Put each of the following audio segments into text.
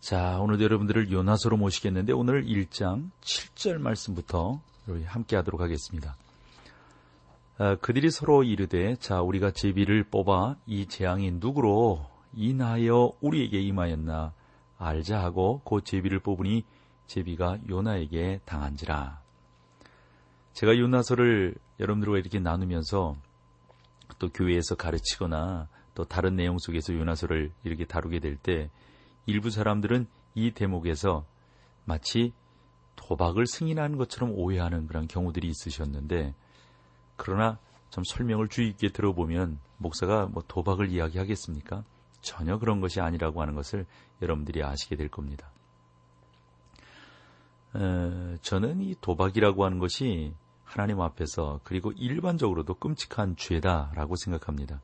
자, 오늘도 여러분들을 요나서로 모시겠는데 오늘 1장 7절 말씀부터 함께 하도록 하겠습니다. 아, 그들이 서로 이르되 자 우리가 제비를 뽑아 이 재앙이 누구로 인하여 우리에게 임하였나 알자 하고 그 제비를 뽑으니 제비가 요나에게 당한지라. 제가 요나서를 여러분들과 이렇게 나누면서 또 교회에서 가르치거나 또 다른 내용 속에서 요나서를 이렇게 다루게 될 때 일부 사람들은 이 대목에서 마치 도박을 승인하는 것처럼 오해하는 그런 경우들이 있으셨는데 그러나 좀 설명을 주의 깊게 들어보면 목사가 뭐 도박을 이야기하겠습니까? 전혀 그런 것이 아니라고 하는 것을 여러분들이 아시게 될 겁니다. 에, 저는 이 도박이라고 하는 것이 하나님 앞에서 그리고 일반적으로도 끔찍한 죄다라고 생각합니다.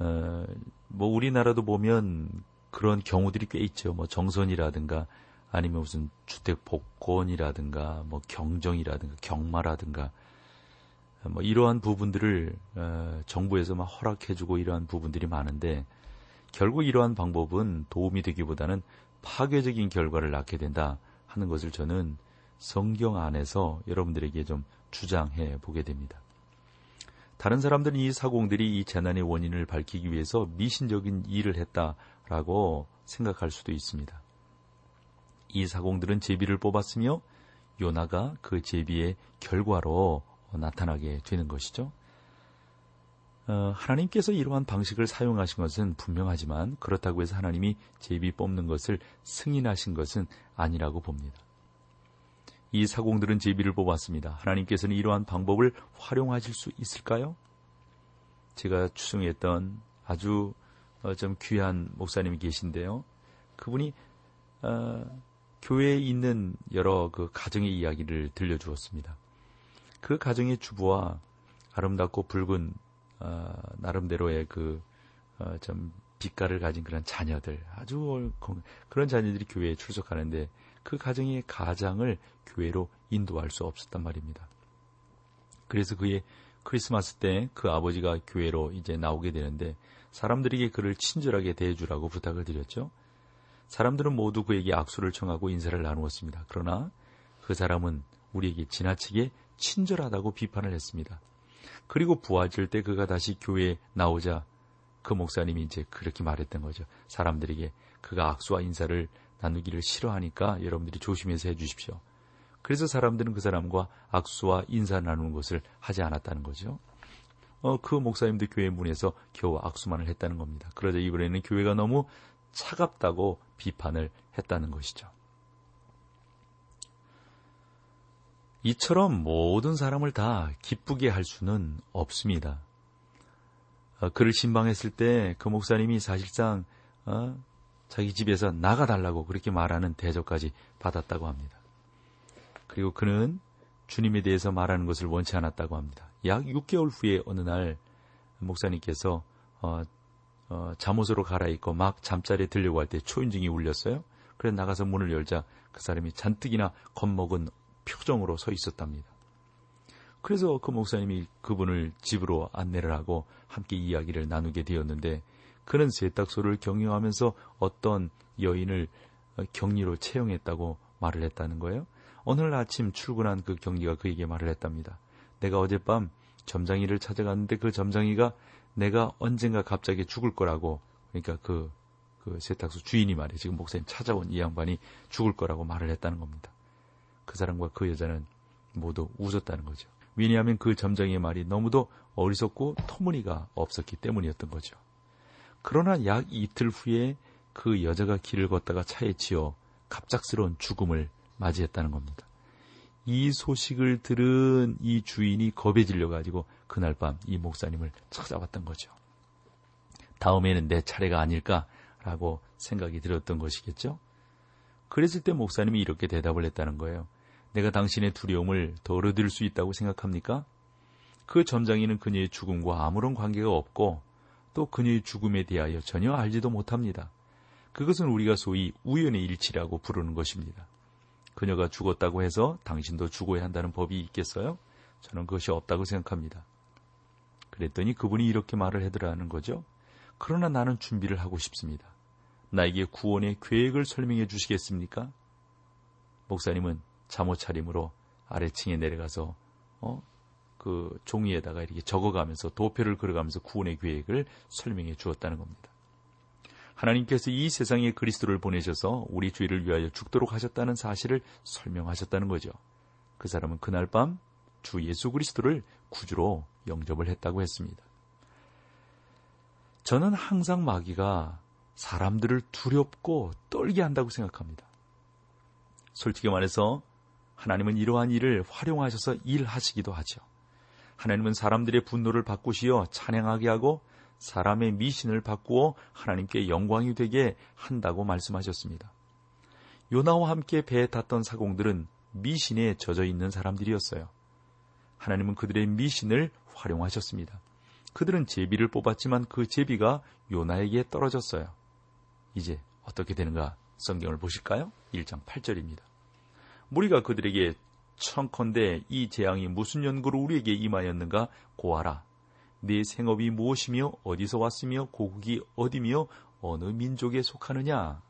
에, 뭐 우리나라도 보면 그런 경우들이 꽤 있죠. 뭐 정선이라든가 아니면 무슨 주택 복권이라든가 뭐 경정이라든가 경마라든가 뭐 이러한 부분들을 어, 정부에서 막 허락해주고 이러한 부분들이 많은데 결국 이러한 방법은 도움이 되기보다는 파괴적인 결과를 낳게 된다 하는 것을 저는 성경 안에서 여러분들에게 좀 주장해 보게 됩니다. 다른 사람들은 이 사공들이 이 재난의 원인을 밝히기 위해서 미신적인 일을 했다 라고 생각할 수도 있습니다. 이 사공들은 제비를 뽑았으며 요나가 그 제비의 결과로 나타나게 되는 것이죠. 어, 하나님께서 이러한 방식을 사용하신 것은 분명하지만 그렇다고 해서 하나님이 제비 뽑는 것을 승인하신 것은 아니라고 봅니다. 이 사공들은 제비를 뽑았습니다. 하나님께서는 이러한 방법을 활용하실 수 있을까요? 제가 추정했던 아주 어, 좀 귀한 목사님이 계신데요. 그분이 어, 교회에 있는 여러 그 가정의 이야기를 들려주었습니다. 그 가정의 주부와 아름답고 붉은 어, 나름대로의 그좀 어, 빛깔을 가진 그런 자녀들 아주 그런 자녀들이 교회에 출석하는데 그 가정의 가장을 교회로 인도할 수 없었단 말입니다. 그래서 그의 크리스마스 때 그 아버지가 교회로 이제 나오게 되는데 사람들에게 그를 친절하게 대해주라고 부탁을 드렸죠. 사람들은 모두 그에게 악수를 청하고 인사를 나누었습니다. 그러나 그 사람은 우리에게 지나치게 친절하다고 비판을 했습니다. 그리고 부활절 때 그가 다시 교회에 나오자 그 목사님이 이제 그렇게 말했던 거죠. 사람들에게 그가 악수와 인사를 나누기를 싫어하니까 여러분들이 조심해서 해주십시오. 그래서 사람들은 그 사람과 악수와 인사 나누는 것을 하지 않았다는 거죠. 어, 그 목사님도 교회 문에서 겨우 악수만을 했다는 겁니다. 그러자 이번에는 교회가 너무 차갑다고 비판을 했다는 것이죠. 이처럼 모든 사람을 다 기쁘게 할 수는 없습니다. 어, 그를 신방했을 때 그 목사님이 사실상 어, 자기 집에서 나가달라고 그렇게 말하는 대접까지 받았다고 합니다. 그리고 그는 주님에 대해서 말하는 것을 원치 않았다고 합니다. 약 6개월 후에 어느 날 목사님께서 어, 어, 잠옷으로 갈아입고 막 잠자리에 들려고 할 때 초인종이 울렸어요. 그래서 나가서 문을 열자 그 사람이 잔뜩이나 겁먹은 표정으로 서 있었답니다. 그래서 그 목사님이 그분을 집으로 안내를 하고 함께 이야기를 나누게 되었는데 그는 세탁소를 경영하면서 어떤 여인을 격리로 채용했다고 말을 했다는 거예요. 오늘 아침 출근한 그 경리가 그에게 말을 했답니다. 내가 어젯밤 점장이를 찾아갔는데 그 점장이가 내가 언젠가 갑자기 죽을 거라고 그러니까 그, 그 세탁소 주인이 말이에요. 지금 목사님 찾아온 이 양반이 죽을 거라고 말을 했다는 겁니다. 그 사람과 그 여자는 모두 웃었다는 거죠. 왜냐하면 그 점장의 말이 너무도 어리석고 터무니가 없었기 때문이었던 거죠. 그러나 약 이틀 후에 그 여자가 길을 걷다가 차에 치여 갑작스러운 죽음을 맞이했다는 겁니다. 이 소식을 들은 이 주인이 겁에 질려가지고 그날 밤 이 목사님을 찾아왔던 거죠. 다음에는 내 차례가 아닐까라고 생각이 들었던 것이겠죠. 그랬을 때 목사님이 이렇게 대답을 했다는 거예요. 내가 당신의 두려움을 덜어드릴 수 있다고 생각합니까? 그 점장이는 그녀의 죽음과 아무런 관계가 없고 또 그녀의 죽음에 대하여 전혀 알지도 못합니다. 그것은 우리가 소위 우연의 일치라고 부르는 것입니다. 그녀가 죽었다고 해서 당신도 죽어야 한다는 법이 있겠어요? 저는 그것이 없다고 생각합니다. 그랬더니 그분이 이렇게 말을 해더라는 거죠. 그러나 나는 준비를 하고 싶습니다. 나에게 구원의 계획을 설명해 주시겠습니까? 목사님은 잠옷 차림으로 아래층에 내려가서 어? 그 종이에다가 이렇게 적어가면서 도표를 그려가면서 구원의 계획을 설명해 주었다는 겁니다. 하나님께서 이 세상에 그리스도를 보내셔서 우리 죄를 위하여 죽도록 하셨다는 사실을 설명하셨다는 거죠. 그 사람은 그날 밤 주 예수 그리스도를 구주로 영접을 했다고 했습니다. 저는 항상 마귀가 사람들을 두렵고 떨게 한다고 생각합니다. 솔직히 말해서 하나님은 이러한 일을 활용하셔서 일하시기도 하죠. 하나님은 사람들의 분노를 바꾸시어 찬양하게 하고 사람의 미신을 바꾸어 하나님께 영광이 되게 한다고 말씀하셨습니다. 요나와 함께 배에 탔던 사공들은 미신에 젖어 있는 사람들이었어요. 하나님은 그들의 미신을 활용하셨습니다. 그들은 제비를 뽑았지만 그 제비가 요나에게 떨어졌어요. 이제 어떻게 되는가 성경을 보실까요? 1장 8절입니다. 무리가 그들에게 청컨대 이 재앙이 무슨 연고로 우리에게 임하였는가 고하라. 네 생업이 무엇이며 어디서 왔으며 고국이 어디며 어느 민족에 속하느냐.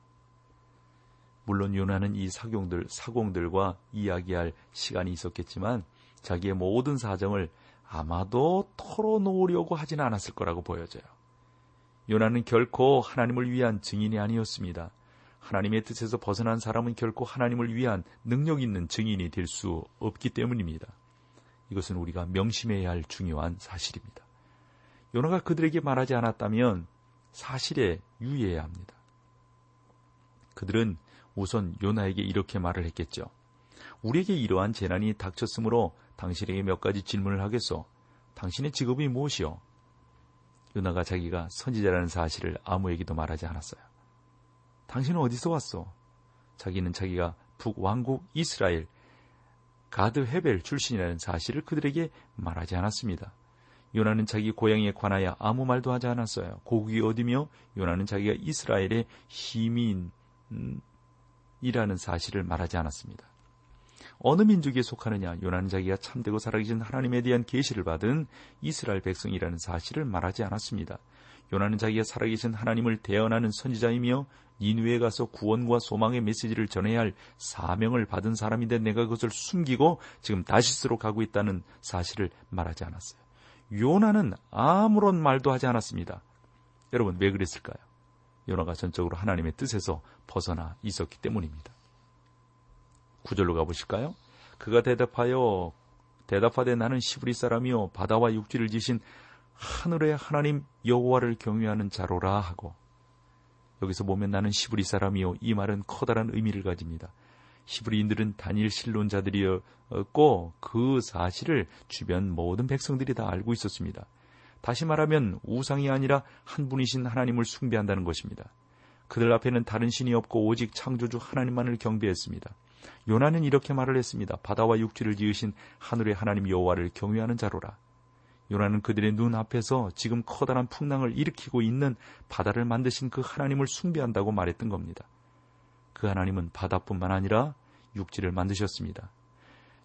물론 요나는 이 사공들, 사공들과 이야기할 시간이 있었겠지만 자기의 모든 사정을 아마도 털어놓으려고 하지는 않았을 거라고 보여져요. 요나는 결코 하나님을 위한 증인이 아니었습니다. 하나님의 뜻에서 벗어난 사람은 결코 하나님을 위한 능력 있는 증인이 될 수 없기 때문입니다. 이것은 우리가 명심해야 할 중요한 사실입니다. 요나가 그들에게 말하지 않았다면 사실에 유의해야 합니다. 그들은 우선 요나에게 이렇게 말을 했겠죠. 우리에게 이러한 재난이 닥쳤으므로 당신에게 몇 가지 질문을 하겠소. 당신의 직업이 무엇이요? 요나가 자기가 선지자라는 사실을 아무에게도 말하지 않았어요. 당신은 어디서 왔어? 자기는 자기가 북왕국 이스라엘 가드 헤벨 출신이라는 사실을 그들에게 말하지 않았습니다. 요나는 자기 고향에 관하여 아무 말도 하지 않았어요. 고국이 어디며 요나는 자기가 이스라엘의 시민이라는 사실을 말하지 않았습니다. 어느 민족에 속하느냐? 요나는 자기가 참되고 살아계신 하나님에 대한 계시를 받은 이스라엘 백성이라는 사실을 말하지 않았습니다. 요나는 자기가 살아계신 하나님을 대언하는 선지자이며 니누에 가서 구원과 소망의 메시지를 전해야 할 사명을 받은 사람인데 내가 그것을 숨기고 지금 다시스로 가고 있다는 사실을 말하지 않았어요. 요나는 아무런 말도 하지 않았습니다. 여러분 왜 그랬을까요? 요나가 전적으로 하나님의 뜻에서 벗어나 있었기 때문입니다. 구절로 가보실까요? 그가 대답하여 대답하되 나는 시브리 사람이요 바다와 육지를 지신 하늘의 하나님 여호와를 경외하는 자로라 하고 여기서 보면 나는 시브리 사람이요 이 말은 커다란 의미를 가집니다. 히브리인들은 단일 신론자들이었고 그 사실을 주변 모든 백성들이 다 알고 있었습니다. 다시 말하면 우상이 아니라 한 분이신 하나님을 숭배한다는 것입니다. 그들 앞에는 다른 신이 없고 오직 창조주 하나님만을 경배했습니다. 요나는 이렇게 말을 했습니다. 바다와 육지를 지으신 하늘의 하나님 여호와를 경외하는 자로라. 요나는 그들의 눈 앞에서 지금 커다란 풍랑을 일으키고 있는 바다를 만드신 그 하나님을 숭배한다고 말했던 겁니다. 그 하나님은 바다뿐만 아니라 육지를 만드셨습니다.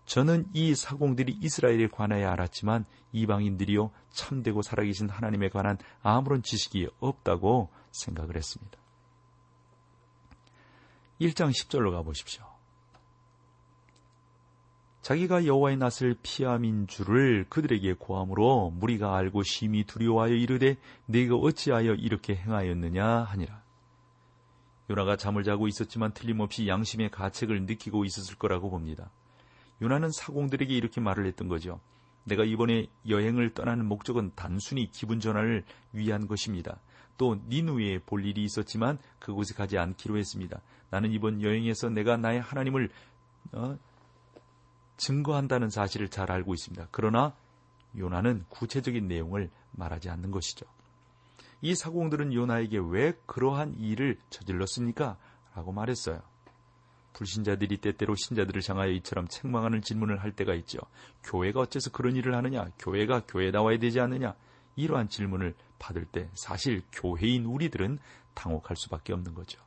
저는 이 사공들이 이스라엘에 관하여 알았지만 이방인들이요 참되고 살아계신 하나님에 관한 아무런 지식이 없다고 생각을 했습니다. 1장 10절로 가보십시오. 자기가 여호와의 낯을 피함인 줄을 그들에게 고함으로 무리가 알고 심히 두려워하여 이르되 네가 어찌하여 이렇게 행하였느냐 하니라. 요나가 잠을 자고 있었지만 틀림없이 양심의 가책을 느끼고 있었을 거라고 봅니다. 요나는 사공들에게 이렇게 말을 했던 거죠. 내가 이번에 여행을 떠나는 목적은 단순히 기분 전환을 위한 것입니다. 또 니누에 볼 일이 있었지만 그곳에 가지 않기로 했습니다. 나는 이번 여행에서 내가 나의 하나님을 어, 증거한다는 사실을 잘 알고 있습니다. 그러나 요나는 구체적인 내용을 말하지 않는 것이죠. 이 사공들은 요나에게 왜 그러한 일을 저질렀습니까? 라고 말했어요. 불신자들이 때때로 신자들을 향하여 이처럼 책망하는 질문을 할 때가 있죠. 교회가 어째서 그런 일을 하느냐? 교회가 교회 나와야 되지 않느냐? 이러한 질문을 받을 때 사실 교회인 우리들은 당혹할 수밖에 없는 거죠.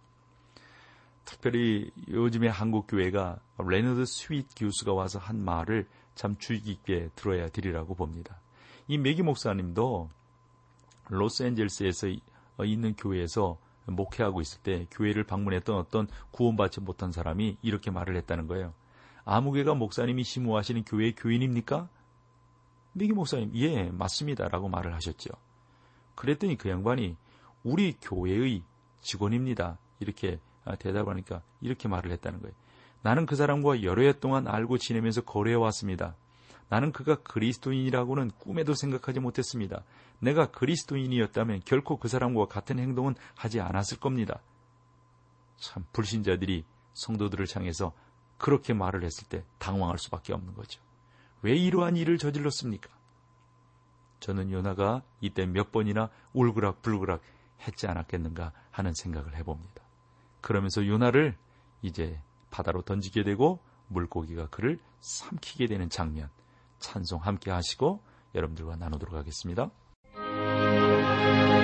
특별히 요즘에 한국 교회가 레너드 스윗 교수가 와서 한 말을 참 주의 깊게 들어야 되리라고 봅니다. 이 메기 목사님도 로스앤젤스에서 있는 교회에서 목회하고 있을 때 교회를 방문했던 어떤 구원받지 못한 사람이 이렇게 말을 했다는 거예요. 아무개가 목사님이 심무하시는 교회의 교인입니까? 미기 목사님, 예, 맞습니다. 라고 말을 하셨죠. 그랬더니 그 양반이 우리 교회의 직원입니다. 이렇게 아, 대답하니까 이렇게 말을 했다는 거예요. 나는 그 사람과 여러 해 동안 알고 지내면서 거래해 왔습니다. 나는 그가 그리스도인이라고는 꿈에도 생각하지 못했습니다. 내가 그리스도인이었다면 결코 그 사람과 같은 행동은 하지 않았을 겁니다. 참 불신자들이 성도들을 향해서 그렇게 말을 했을 때 당황할 수밖에 없는 거죠. 왜 이러한 일을 저질렀습니까? 저는 요나가 이때 몇 번이나 울그락불그락 했지 않았겠는가 하는 생각을 해봅니다. 그러면서 요나를 이제 바다로 던지게 되고 물고기가 그를 삼키게 되는 장면 찬송 함께 하시고 여러분들과 나누도록 하겠습니다. Thank you.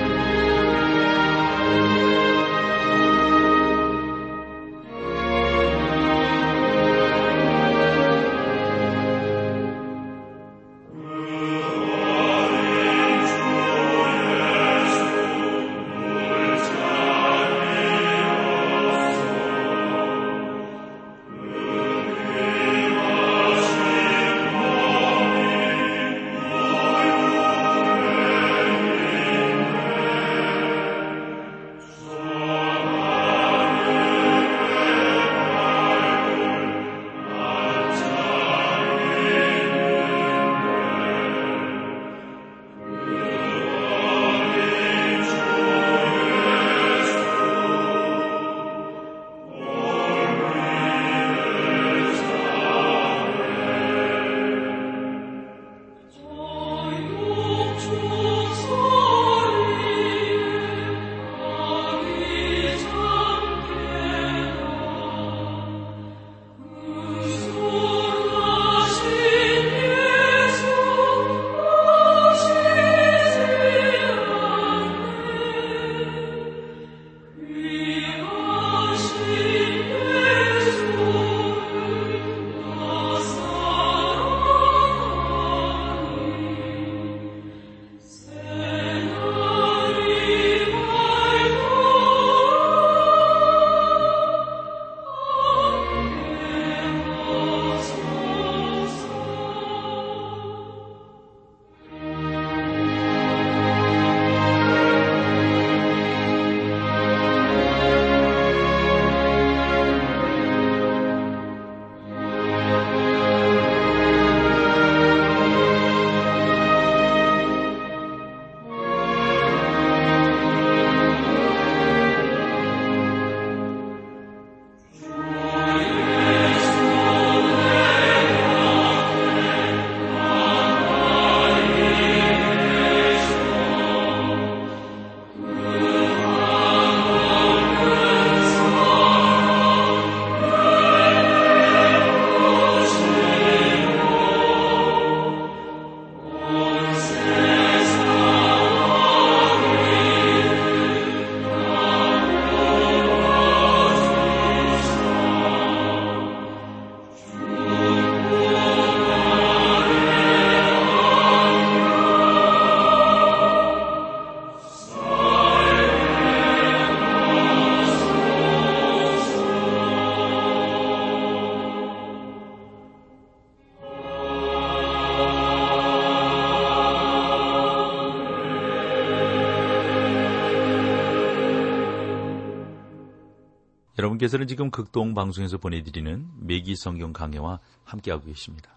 여러분께서는 지금 극동 방송에서 보내드리는 매기 성경 강해와 함께하고 계십니다.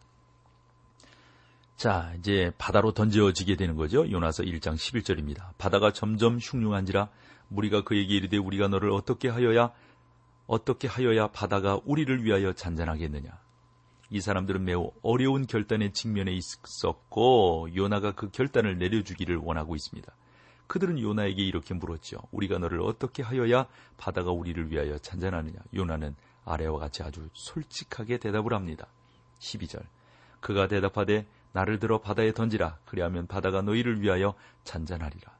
자, 이제 바다로 던져지게 되는 거죠. 요나서 1장 11절입니다. 바다가 점점 흉흉한지라 무리가 그에게 이르되 우리가 너를 어떻게 하여야 어떻게 하여야 바다가 우리를 위하여 잔잔하겠느냐. 이 사람들은 매우 어려운 결단에 직면해 있었고 요나가 그 결단을 내려주기를 원하고 있습니다. 그들은 요나에게 이렇게 물었죠. 우리가 너를 어떻게 하여야 바다가 우리를 위하여 잔잔하느냐? 요나는 아래와 같이 아주 솔직하게 대답을 합니다. 12절. 그가 대답하되 나를 들어 바다에 던지라. 그리하면 바다가 너희를 위하여 잔잔하리라.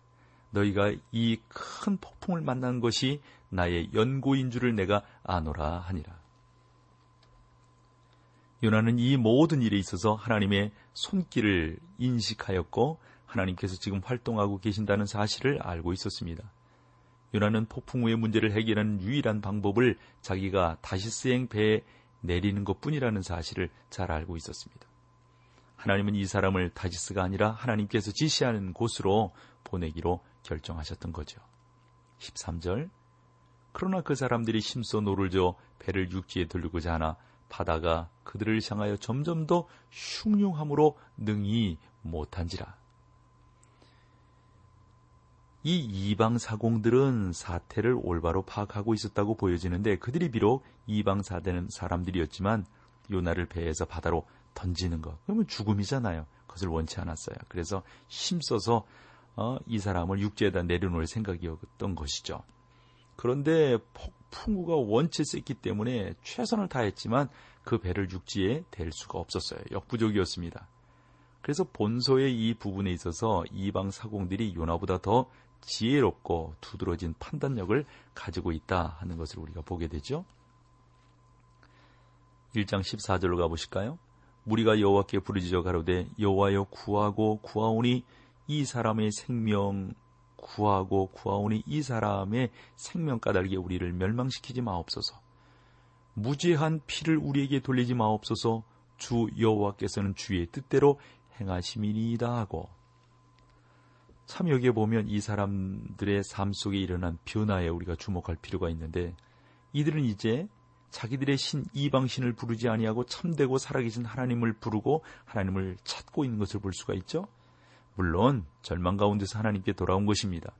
너희가 이 큰 폭풍을 만난 것이 나의 연고인 줄을 내가 아노라 하니라. 요나는 이 모든 일에 있어서 하나님의 손길을 인식하였고 하나님께서 지금 활동하고 계신다는 사실을 알고 있었습니다. 요나는 폭풍 후의 문제를 해결하는 유일한 방법을 자기가 다시스행 배에 내리는 것 뿐이라는 사실을 잘 알고 있었습니다. 하나님은 이 사람을 다시스가 아니라 하나님께서 지시하는 곳으로 보내기로 결정하셨던 거죠. 13절. 그러나 그 사람들이 힘써 노를 저어 배를 육지에 돌리고자 하나 바다가 그들을 향하여 점점 더 흉용하므로 능히 못한지라. 이 이방 사공들은 사태를 올바로 파악하고 있었다고 보여지는데 그들이 비록 이방 사대는 사람들이었지만 요나를 배에서 바다로 던지는 것 그러면 죽음이잖아요. 그것을 원치 않았어요. 그래서 힘써서 어, 이 사람을 육지에다 내려놓을 생각이었던 것이죠. 그런데 폭풍우가 원체 셌기 때문에 최선을 다했지만 그 배를 육지에 댈 수가 없었어요. 역부족이었습니다. 그래서 본소의 이 부분에 있어서 이방 사공들이 요나보다 더 지혜롭고 두드러진 판단력을 가지고 있다 하는 것을 우리가 보게 되죠. 1장 14절로 가보실까요? 우리가 여호와께 부르짖어 가로되 여호와여 구하고 구하오니 이 사람의 생명 구하고 구하오니 이 사람의 생명 까닭에 우리를 멸망시키지 마옵소서. 무죄한 피를 우리에게 돌리지 마옵소서. 주 여호와께서는 주의 뜻대로 행하심이니이다 하고 참 여기에 보면 이 사람들의 삶 속에 일어난 변화에 우리가 주목할 필요가 있는데 이들은 이제 자기들의 신 이방신을 부르지 아니하고 참되고 살아계신 하나님을 부르고 하나님을 찾고 있는 것을 볼 수가 있죠. 물론 절망 가운데서 하나님께 돌아온 것입니다.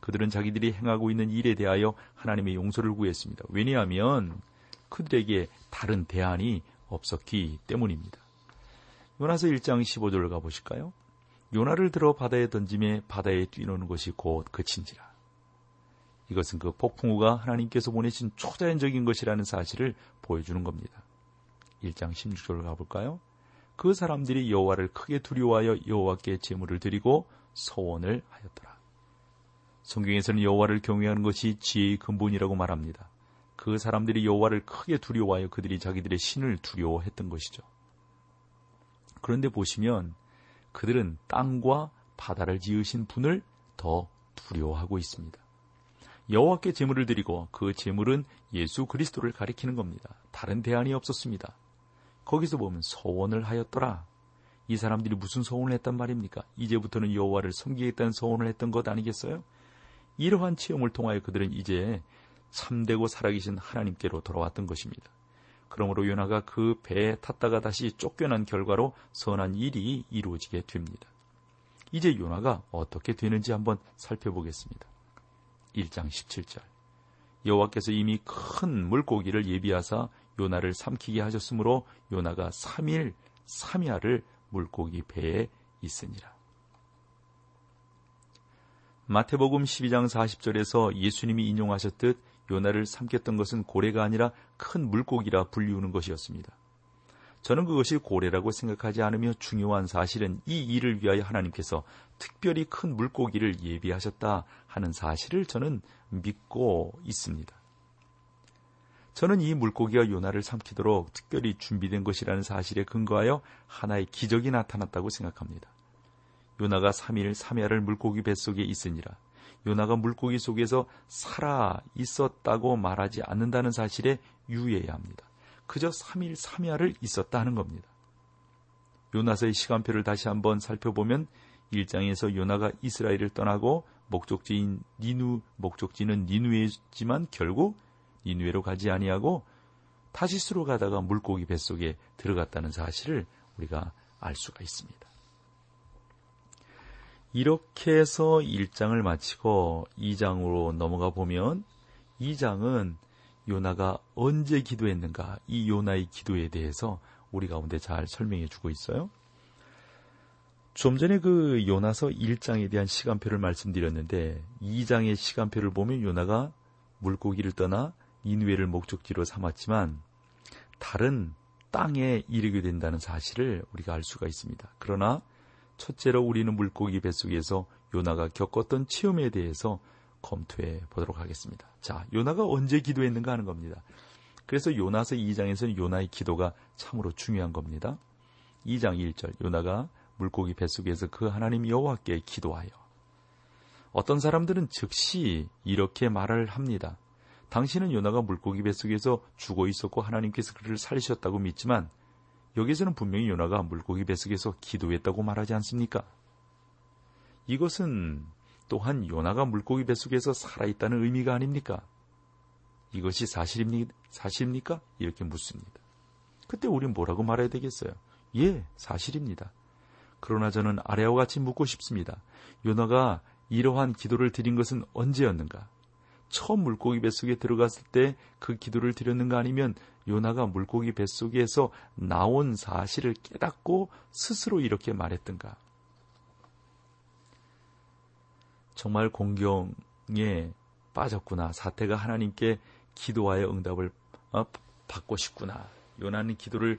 그들은 자기들이 행하고 있는 일에 대하여 하나님의 용서를 구했습니다. 왜냐하면 그들에게 다른 대안이 없었기 때문입니다. 요나서 1장 15절을 가보실까요? 요나를 들어 바다에 던짐에 바다에 뛰노는 것이 곧 그친지라. 이것은 그 폭풍우가 하나님께서 보내신 초자연적인 것이라는 사실을 보여주는 겁니다. 1장 16절을 가볼까요? 그 사람들이 여호와를 크게 두려워하여 여호와께 제물을 드리고 서원을 하였더라. 성경에서는 여호와를 경외하는 것이 지혜의 근본이라고 말합니다. 그 사람들이 여호와를 크게 두려워하여 그들이 자기들의 신을 두려워했던 것이죠. 그런데 보시면 그들은 땅과 바다를 지으신 분을 더 두려워하고 있습니다. 여호와께 제물을 드리고 그 제물은 예수 그리스도를 가리키는 겁니다. 다른 대안이 없었습니다. 거기서 보면 서원을 하였더라. 이 사람들이 무슨 서원을 했단 말입니까? 이제부터는 여호와를 섬기겠다는 서원을 했던 것 아니겠어요? 이러한 체험을 통하여 그들은 이제 참되고 살아계신 하나님께로 돌아왔던 것입니다. 그러므로 요나가 그 배에 탔다가 다시 쫓겨난 결과로 선한 일이 이루어지게 됩니다. 이제 요나가 어떻게 되는지 한번 살펴보겠습니다. 1장 17절. 여호와께서 이미 큰 물고기를 예비하사 요나를 삼키게 하셨으므로 요나가 3일 3야를 물고기 배에 있으니라. 마태복음 12장 40절에서 예수님이 인용하셨듯 요나를 삼켰던 것은 고래가 아니라 큰 물고기라 불리우는 것이었습니다. 저는 그것이 고래라고 생각하지 않으며 중요한 사실은 이 일을 위하여 하나님께서 특별히 큰 물고기를 예비하셨다 하는 사실을 저는 믿고 있습니다. 저는 이 물고기가 요나를 삼키도록 특별히 준비된 것이라는 사실에 근거하여 하나의 기적이 나타났다고 생각합니다. 요나가 3일 3야를 물고기 뱃속에 있으니라. 요나가 물고기 속에서 살아 있었다고 말하지 않는다는 사실에 유의해야 합니다. 그저 3일 3야를 있었다 하는 겁니다. 요나서의 시간표를 다시 한번 살펴보면 1장에서 요나가 이스라엘을 떠나고 목적지인 니누 목적지는 니누에지만 결국 니누에로 가지 아니하고 타시스로 가다가 물고기 뱃속에 들어갔다는 사실을 우리가 알 수가 있습니다. 이렇게 해서 1장을 마치고 2장으로 넘어가 보면 2장은 요나가 언제 기도했는가 이 요나의 기도에 대해서 우리 가운데 잘 설명해 주고 있어요. 좀 전에 그 요나서 1장에 대한 시간표를 말씀드렸는데 2장의 시간표를 보면 요나가 물고기를 떠나 인외를 목적지로 삼았지만 다른 땅에 이르게 된다는 사실을 우리가 알 수가 있습니다. 그러나 첫째로 우리는 물고기 뱃속에서 요나가 겪었던 체험에 대해서 검토해 보도록 하겠습니다. 자, 요나가 언제 기도했는가 하는 겁니다. 그래서 요나서 2장에서는 요나의 기도가 참으로 중요한 겁니다. 2장 1절 요나가 물고기 뱃속에서 그 하나님 여호와께 기도하여 어떤 사람들은 즉시 이렇게 말을 합니다. 당신은 요나가 물고기 뱃속에서 죽어 있었고 하나님께서 그를 살리셨다고 믿지만 여기서는 분명히 요나가 물고기 뱃속에서 기도했다고 말하지 않습니까? 이것은 또한 요나가 물고기 뱃속에서 살아있다는 의미가 아닙니까? 이것이 사실입니, 사실입니까? 이렇게 묻습니다. 그때 우린 뭐라고 말해야 되겠어요? 예, 사실입니다. 그러나 저는 아래와 같이 묻고 싶습니다. 요나가 이러한 기도를 드린 것은 언제였는가? 처음 물고기 뱃속에 들어갔을 때 그 기도를 드렸는가 아니면 요나가 물고기 뱃속에서 나온 사실을 깨닫고 스스로 이렇게 말했던가? 정말 공경에 빠졌구나. 사태가 하나님께 기도하여 응답을 어, 받고 싶구나. 요나는 기도를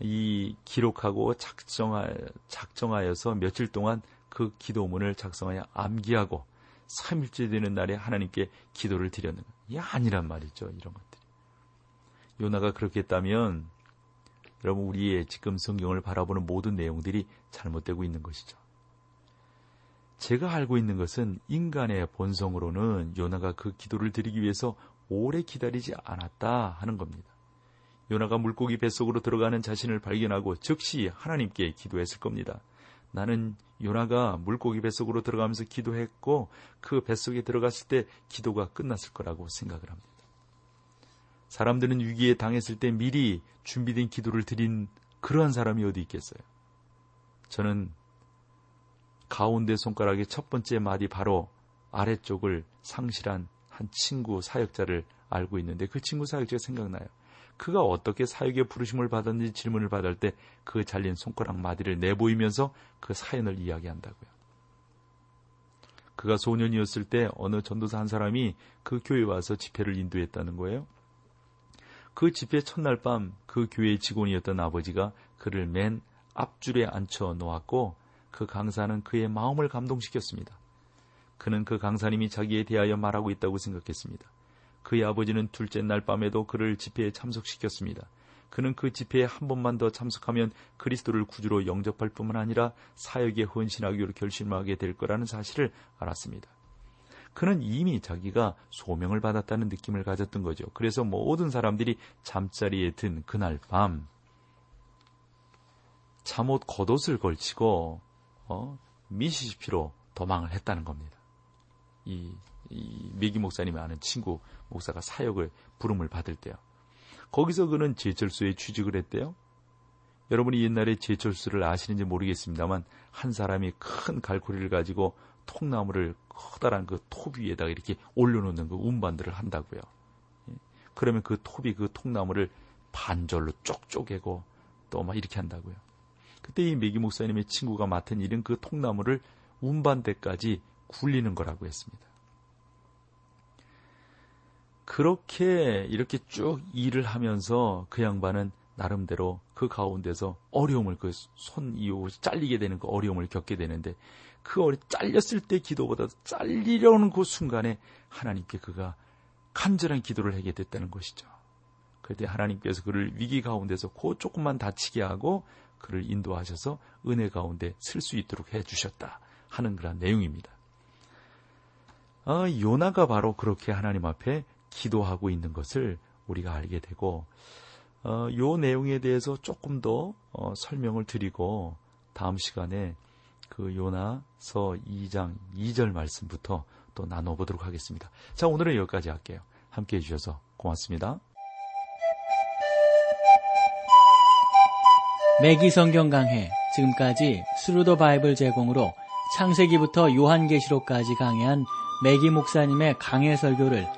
이 기록하고 작정하, 작정하여서 며칠 동안 그 기도문을 작성하여 암기하고 3일째 되는 날에 하나님께 기도를 드렸는 것. 이게 아니란 말이죠. 이런 것들이. 요나가 그렇게 했다면 여러분 우리의 지금 성경을 바라보는 모든 내용들이 잘못되고 있는 것이죠. 제가 알고 있는 것은 인간의 본성으로는 요나가 그 기도를 드리기 위해서 오래 기다리지 않았다 하는 겁니다. 요나가 물고기 뱃속으로 들어가는 자신을 발견하고 즉시 하나님께 기도했을 겁니다. 나는 요나가 물고기 뱃속으로 들어가면서 기도했고 그 뱃속에 들어갔을 때 기도가 끝났을 거라고 생각을 합니다. 사람들은 위기에 당했을 때 미리 준비된 기도를 드린 그러한 사람이 어디 있겠어요? 저는 가운데 손가락의 첫 번째 마디 바로 아래쪽을 상실한 한 친구 사역자를 알고 있는데 그 친구 사역자가 생각나요. 그가 어떻게 사역의 부르심을 받았는지 질문을 받을 때 그 잘린 손가락 마디를 내보이면서 그 사연을 이야기한다고요. 그가 소년이었을 때 어느 전도사 한 사람이 그 교회에 와서 집회를 인도했다는 거예요. 그 집회 첫날 밤 그 교회의 직원이었던 아버지가 그를 맨 앞줄에 앉혀 놓았고 그 강사는 그의 마음을 감동시켰습니다. 그는 그 강사님이 자기에 대하여 말하고 있다고 생각했습니다. 그의 아버지는 둘째 날 밤에도 그를 집회에 참석시켰습니다. 그는 그 집회에 한 번만 더 참석하면 그리스도를 구주로 영접할 뿐만 아니라 사역에 헌신하기로 결심하게 될 거라는 사실을 알았습니다. 그는 이미 자기가 소명을 받았다는 느낌을 가졌던 거죠. 그래서 모든 사람들이 잠자리에 든 그날 밤 잠옷 겉옷을 걸치고 어, 미시시피로 도망을 했다는 겁니다. 이, 이 메기 목사님의 아는 친구 목사가 사역을 부름을 받을 때요. 거기서 그는 제철소에 취직을 했대요. 여러분이 옛날에 제철소를 아시는지 모르겠습니다만 한 사람이 큰 갈고리를 가지고 통나무를 커다란 그 톱 위에다가 이렇게 올려놓는 그 운반들을 한다고요. 예. 그러면 그 톱이 그 통나무를 반절로 쪽 쪼개고 또 막 이렇게 한다고요. 그때 이 메기 목사님의 친구가 맡은 일은 그 통나무를 운반대까지 굴리는 거라고 했습니다. 그렇게 이렇게 쭉 일을 하면서 그 양반은 나름대로 그 가운데서 어려움을 그 손 이후 잘리게 되는 그 어려움을 겪게 되는데 그 어리 잘렸을 때 기도보다 잘리려는 그 순간에 하나님께 그가 간절한 기도를 하게 됐다는 것이죠. 그때 하나님께서 그를 위기 가운데서 그 조금만 다치게 하고 그를 인도하셔서 은혜 가운데 쓸 수 있도록 해 주셨다 하는 그런 내용입니다. 아, 요나가 바로 그렇게 하나님 앞에 기도하고 있는 것을 우리가 알게 되고 어, 요 내용에 대해서 조금 더 어, 설명을 드리고 다음 시간에 그 요나서 2장 2절 말씀부터 또 나눠보도록 하겠습니다. 자, 오늘은 여기까지 할게요. 함께 해주셔서 고맙습니다. 매기 성경 강해 지금까지 Thru the Bible 제공으로 창세기부터 요한계시록까지 강해한 매기 목사님의 강해 설교를